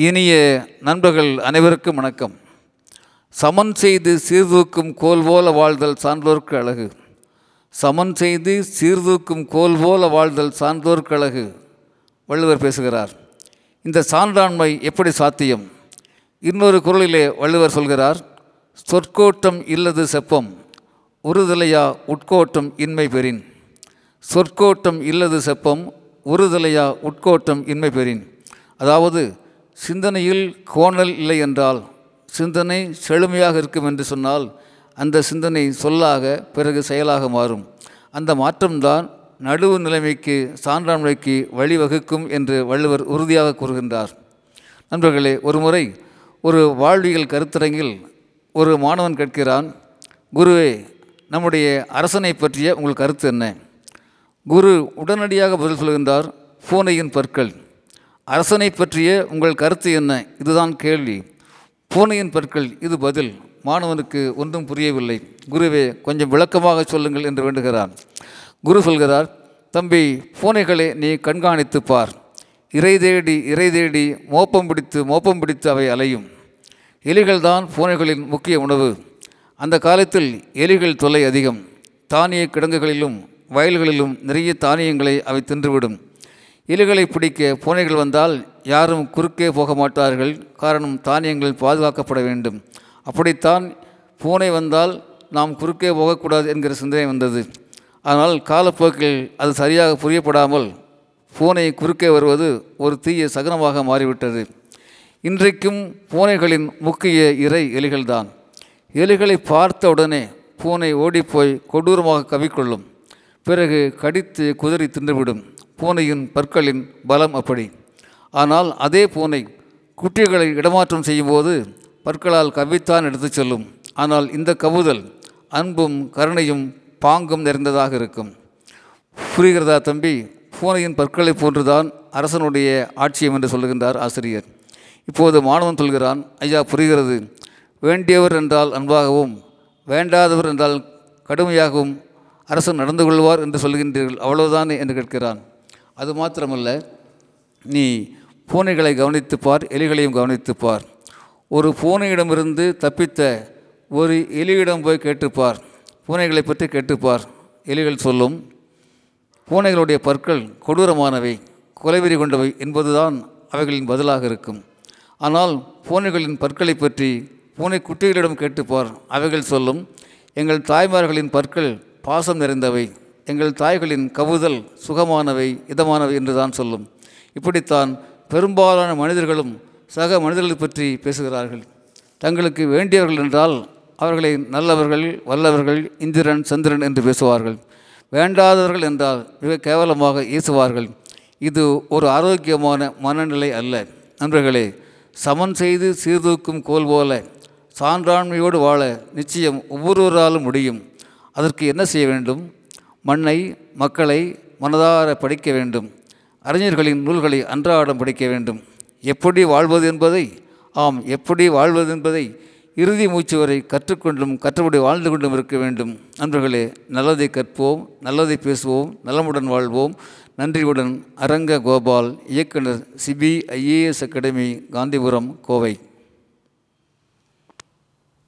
இனிய நண்பர்கள் அனைவருக்கும் வணக்கம். சமன் செய்து சீர்தூக்கும் கோல் போல வாழ்தல் சான்றோர்க்கு அழகு. சமன் செய்து சீர்தூக்கும் கோல் போல வாழ்தல் சான்றோர்க்கு அழகு. வள்ளுவர் பேசுகிறார். இந்த சான்றாண்மை எப்படி சாத்தியம்? இன்னொரு குரலிலே வள்ளுவர் சொல்கிறார் சொற்கோட்டம் இல்லது செப்பம் உறுதலையா உட்கோட்டம் இன்மை பெறின். சொற்கோட்டம் இல்லது செப்பம் உறுதலையா உட்கோட்டம் இன்மை பெறின். அதாவது சிந்தனையில் கோணல் இல்லை என்றால் சிந்தனை செழுமையாக இருக்கும் என்று சொன்னால் அந்த சிந்தனை சொல்லாக பிறகு செயலாக மாறும். அந்த மாற்றம்தான் நடுவு நிலைமைக்கு சான்றாண்மைக்கு வழிவகுக்கும் என்று வள்ளுவர் உறுதியாக கூறுகின்றார். நண்பர்களே ஒரு முறை ஒரு வாழ்வியல் கருத்தரங்கில் ஒரு மாணவன் கேட்கிறான் குருவே நம்முடைய அரசனை பற்றிய உங்கள் கருத்து என்ன? குரு உடனடியாக பதில் சொல்கின்றார் பூனையின் பற்கள். அரசனை பற்றிய உங்கள் கருத்து என்ன? இதுதான் கேள்வி. பூனையின் பற்கள் இது பதில். மாணவனுக்கு ஒன்றும் புரியவில்லை. குருவே கொஞ்சம் விளக்கமாக சொல்லுங்கள் என்று வேண்டுகிறார் குரு சொல்கிறார் தம்பி பூனைகளை நீ கண்காணித்து பார். இறை தேடி இறை தேடி மோப்பம் பிடித்து மோப்பம் பிடித்து அவை அலையும். எலிகள்தான் பூனைகளின் முக்கிய உணவு. அந்த காலத்தில் எலிகள் தொல்லை அதிகம். தானிய கிடங்குகளிலும் வயல்களிலும் நிறைய தானியங்களை அவை தின்றுவிடும். இலைகளை பிடிக்க பூனைகள் வந்தால் யாரும் குறுக்கே போக மாட்டார்கள் காரணம் தானியங்கள் பாதுகாக்கப்பட வேண்டும். அப்படித்தான் பூனை வந்தால் நாம் குறுக்கே போகக்கூடாது என்கிற சிந்தனை வந்தது. ஆனால் காலப்போக்கில் அது சரியாக புரியப்படாமல் பூனை குறுக்கே வருவது ஒரு தீய சகனமாக மாறிவிட்டது. இன்றைக்கும் பூனைகளின் முக்கிய இறை எலிகள்தான். எலிகளை பார்த்த உடனே பூனை ஓடிப்போய் கொடூரமாக கவிக்கொள்ளும். பிறகு கடித்து குதறி தின்றுவிடும் பூனையின் பற்களின் பலம் அப்படி. ஆனால் அதே பூனை குட்டிகளை இடமாற்றம் செய்யும்போது பற்களால் கவ்வித்தான் எடுத்துச் செல்லும். ஆனால் இந்த கவுதல் அன்பும் கருணையும் பாங்கும் நிறைந்ததாக இருக்கும். புரிகிறதா தம்பி? பூனையின் பற்களை போன்றுதான் அரசனுடைய ஆட்சியம் என்று சொல்லுகின்றார் ஆசிரியர். இப்போது மாணவன் சொல்கிறான் ஐயா புரிகிறது. வேண்டியவர் என்றால் அன்பாகவும் வேண்டாதவர் என்றால் கடுமையாகவும் அரசன் நடந்து கொள்வார் என்று சொல்கின்றீர்கள் அவ்வளவுதான் என்று கேட்கிறான். அது மாத்திரமல்ல நீ பூனைகளை கவனித்துப்பார் எலிகளையும் கவனித்துப்பார் ஒரு பூனையிடமிருந்து தப்பித்த ஒரு எலியிடம் போய் கேட்டுப்பார் பூனைகளை பற்றி கேட்டுப்பார் எலிகள் சொல்லும் பூனைகளுடைய பற்கள் கொடூரமானவை கொலைவெறி கொண்டவை என்பதுதான் அவைகளின் பதிலாக இருக்கும். ஆனால் பூனைகளின் பற்களை பற்றி பூனை குட்டிகளிடம் கேட்டுப்பார் அவைகள் சொல்லும் எங்கள் தாய்மார்களின் பற்கள் பாசம் நிறைந்தவை எங்கள் தாய்களின் கவுதல் சுகமானவை இதமானவை என்று தான் சொல்லும். இப்படித்தான் பெரும்பாலான மனிதர்களும் சக மனிதர்களை பற்றி பேசுகிறார்கள். தங்களுக்கு வேண்டியவர்கள் என்றால் அவர்களை நல்லவர்கள் வல்லவர்கள் இந்திரன் சந்திரன் என்று பேசுவார்கள். வேண்டாதவர்கள் என்றால் மிக கேவலமாக ஈசுவார்கள் இது ஒரு ஆரோக்கியமான மனநிலை அல்ல. நண்பர்களே சமன் செய்து சீர்தூக்கும் கோல் போல சான்றாண்மையோடு வாழ நிச்சயம் ஒவ்வொருவராலும் முடியும். அதற்கு என்ன செய்ய வேண்டும்? மண்ணை மக்களை மனதார படிக்க வேண்டும். அறிஞர்களின் நூல்களை அன்றாடம் படிக்க வேண்டும். எப்படி வாழ்வது என்பதை? ஆம் எப்படி வாழ்வது என்பதை இறுதி மூச்சு வரை கற்றுக்கொண்டும் கற்றபடி வாழ்ந்து கொண்டும் இருக்க வேண்டும். நண்பர்களே நல்லதை கற்போம் நல்லதை பேசுவோம் நலமுடன் வாழ்வோம். நன்றியுடன் அரங்க கோபால் இயக்குனர் சிபிஐஏஎஸ் அகாடமி காந்திபுரம் கோவை.